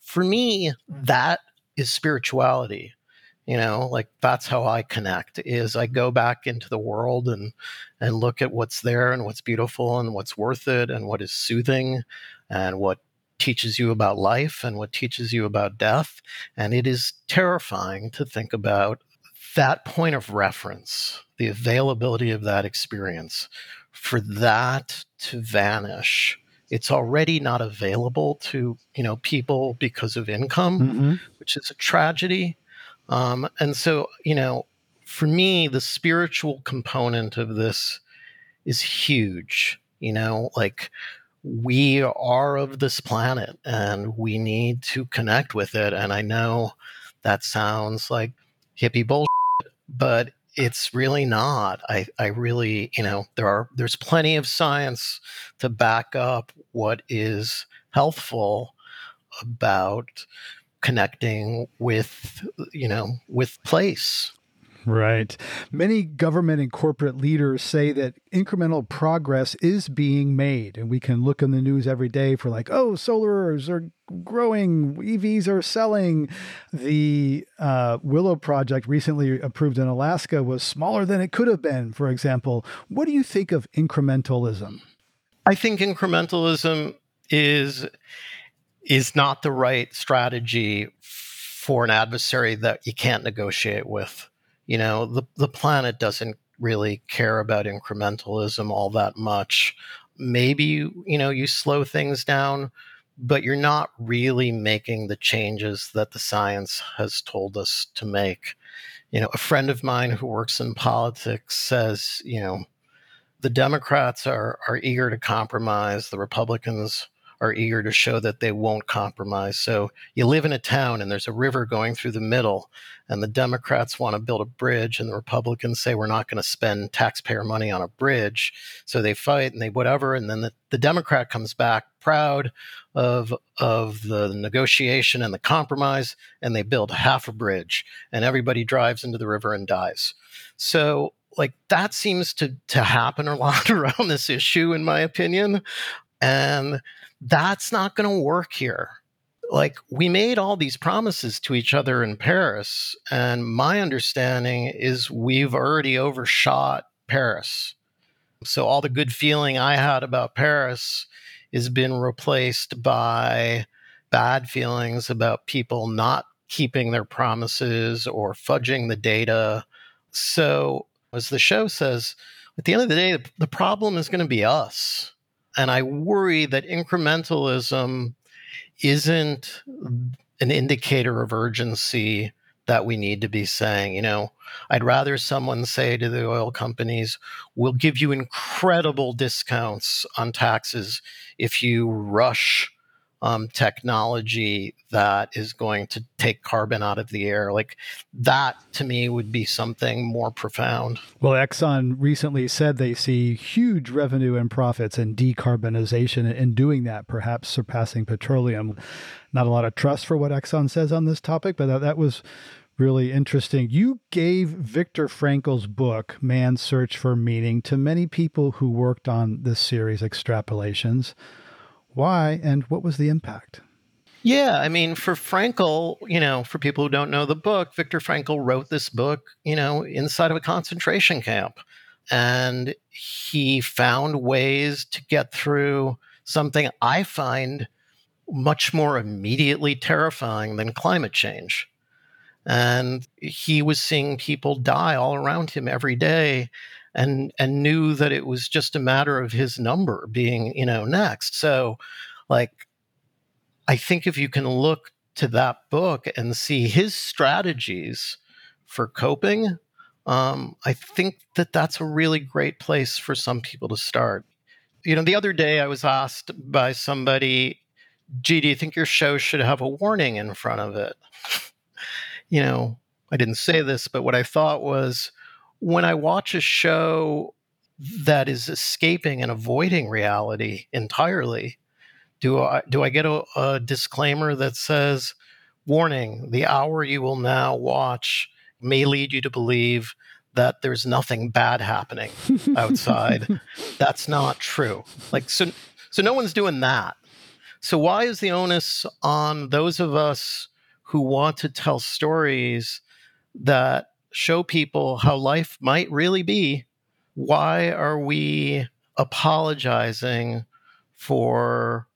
[SPEAKER 3] For me, that is spirituality you know like that's how i connect is i go back into the world and and look at what's there and what's beautiful and what's worth it and what is soothing and what teaches you about life and what teaches you about death and it is terrifying to think about that point of reference the availability of that experience for that to vanish it's already not available to you know people because of income mm-hmm. which is a tragedy um, and so, you know, for me, the spiritual component of this is huge. You know, like we are of this planet and we need to connect with it. And I know that sounds like hippie bullshit, but it's really not. I, I really, you know, there are there's plenty of science to back up what is healthful about connecting with you know with place
[SPEAKER 1] Right. Many government and corporate leaders say that incremental progress is being made. And we can look in the news every day for, like, oh, solars are growing, EVs are selling. The uh, Willow project recently approved in Alaska was smaller than it could have been, for example. What do you think of incrementalism?
[SPEAKER 3] I think incrementalism is is not the right strategy for an adversary that you can't negotiate with. You know, the, the planet doesn't really care about incrementalism all that much. Maybe, you know, you slow things down but you're not really making the changes that the science has told us to make. You know, a friend of mine who works in politics says, you know, the Democrats are are eager to compromise, the Republicans are eager to show that they won't compromise. So you live in a town and there's a river going through the middle, and the Democrats want to build a bridge, and the Republicans say we're not going to spend taxpayer money on a bridge. So they fight and they whatever, and then the, the Democrat comes back proud of of the negotiation and the compromise, and they build half a bridge, and everybody drives into the river and dies. So like that seems to to happen a lot around this issue in my opinion and that's not going to work here. Like, we made all these promises to each other in Paris, and my understanding is we've already overshot Paris. So, all the good feeling I had about Paris has been replaced by bad feelings about people not keeping their promises or fudging the data. So, as the show says, at the end of the day, the problem is going to be us. And I worry that incrementalism isn't an indicator of urgency that we need to be saying. You know, I'd rather someone say to the oil companies, we'll give you incredible discounts on taxes if you rush um, technology that is going to take carbon out of the air. Like that to me would be something more profound.
[SPEAKER 1] Well, Exxon recently said they see huge revenue and profits in decarbonization and doing that, perhaps surpassing petroleum. Not a lot of trust for what Exxon says on this topic, but that, that was really interesting. You gave Viktor Frankl's book, Man's Search for Meaning, to many people who worked on this series, Extrapolations. Why and what was the impact?
[SPEAKER 3] Yeah, I mean, for Frankl, you know, for people who don't know the book, Viktor Frankl wrote this book, you know, inside of a concentration camp. And he found ways to get through something I find much more immediately terrifying than climate change. And he was seeing people die all around him every day and and knew that it was just a matter of his number being you know next. So like i think if you can look to that book and see his strategies for coping um, i think that that's a really great place for some people to start. You know the other day i was asked by somebody gee do you think your show should have a warning in front of it? You know i didn't say this but what i thought was when I watch a show that is escaping and avoiding reality entirely, do I do I get a, a disclaimer that says, "Warning: the hour you will now watch may lead you to believe that there's nothing bad happening outside." That's not true. Like so, so no one's doing that. So why is the onus on those of us who want to tell stories that show people how life might really be, why are we apologizing for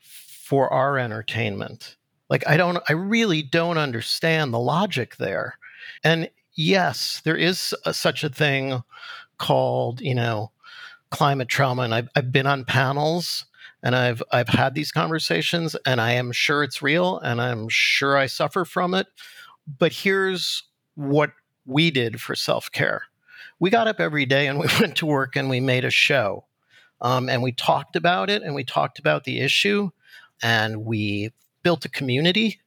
[SPEAKER 3] for our entertainment? Like I don't I really don't understand the logic there. And yes, there is a, uh, such a thing called, you know, climate trauma and I've, I've been on panels and I've I've had these conversations and I am sure it's real and I'm sure I suffer from it. But here's what we did for self care. We got up every day and we went to work and we made a show. Um, and we talked about it and we talked about the issue and we built a community.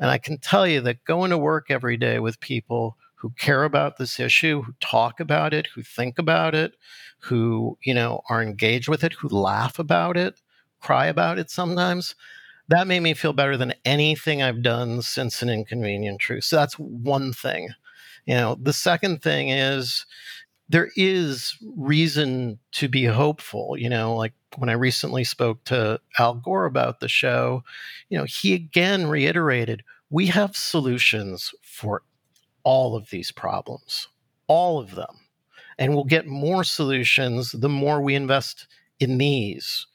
[SPEAKER 3] And I can tell you that going to work every day with people who care about this issue, who talk about it, who think about it, who, you know, are engaged with it, who laugh about it, cry about it sometimes, that made me feel better than anything I've done since an inconvenient truth. So that's one thing. You know, the second thing is there is reason to be hopeful. You know, like when I recently spoke to Al Gore about the show, you know, he again reiterated we have solutions for all of these problems, all of them. And we'll get more solutions the more we invest in these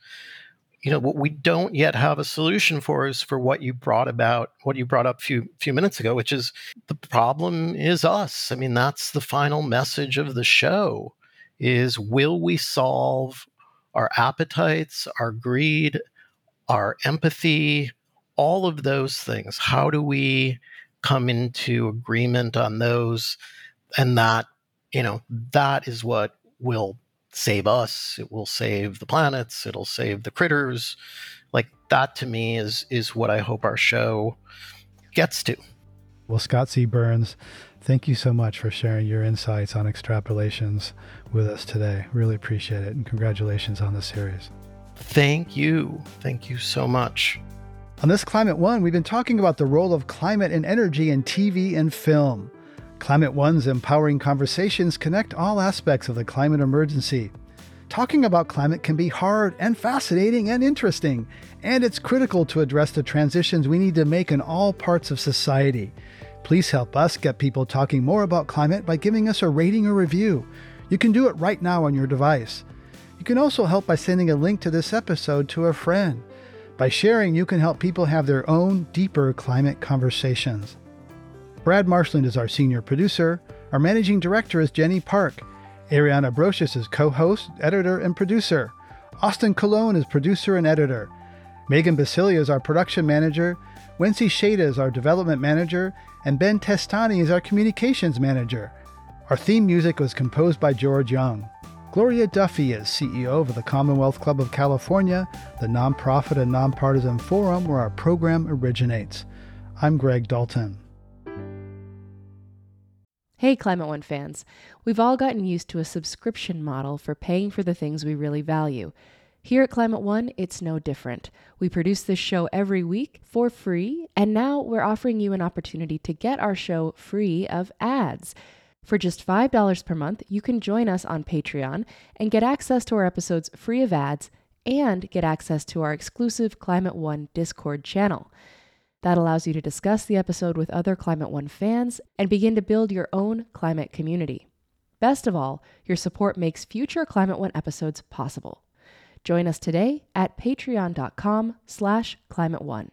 [SPEAKER 3] you know what we don't yet have a solution for is for what you brought about what you brought up few few minutes ago which is the problem is us i mean that's the final message of the show is will we solve our appetites our greed our empathy, all of those things. How do we come into agreement on those? And that, you know, that is what will save us. It will save the planets. It'll save the critters. Like that to me is is what I hope our show gets to.
[SPEAKER 1] Well, Scott Z. Burns, thank you so much for sharing your insights on extrapolations with us today. Really appreciate it. And congratulations on the series.
[SPEAKER 3] Thank you. Thank you so much.
[SPEAKER 1] On this Climate One, we've been talking about the role of climate and energy in TV and film. Climate One's empowering conversations connect all aspects of the climate emergency. Talking about climate can be hard and fascinating and interesting, and it's critical to address the transitions we need to make in all parts of society. Please help us get people talking more about climate by giving us a rating or review. You can do it right now on your device. You can also help by sending a link to this episode to a friend. By sharing, you can help people have their own deeper climate conversations. Brad Marshland is our senior producer. Our managing director is Jenny Park. Ariana Brocious is co host, editor, and producer. Austin Colón is producer and editor. Megan Basilia is our production manager. Wency Shada is our development manager. And Ben Testani is our communications manager. Our theme music was composed by George Young. Gloria Duffy is CEO of the Commonwealth Club of California, the nonprofit and nonpartisan forum where our program originates. I'm Greg Dalton.
[SPEAKER 17] Hey, Climate One fans. We've all gotten used to a subscription model for paying for the things we really value. Here at Climate One, it's no different. We produce this show every week for free, and now we're offering you an opportunity to get our show free of ads. For just $5 per month, you can join us on Patreon and get access to our episodes free of ads and get access to our exclusive Climate One Discord channel. That allows you to discuss the episode with other Climate One fans and begin to build your own climate community. Best of all, your support makes future Climate One episodes possible. Join us today at patreon.com slash climate one.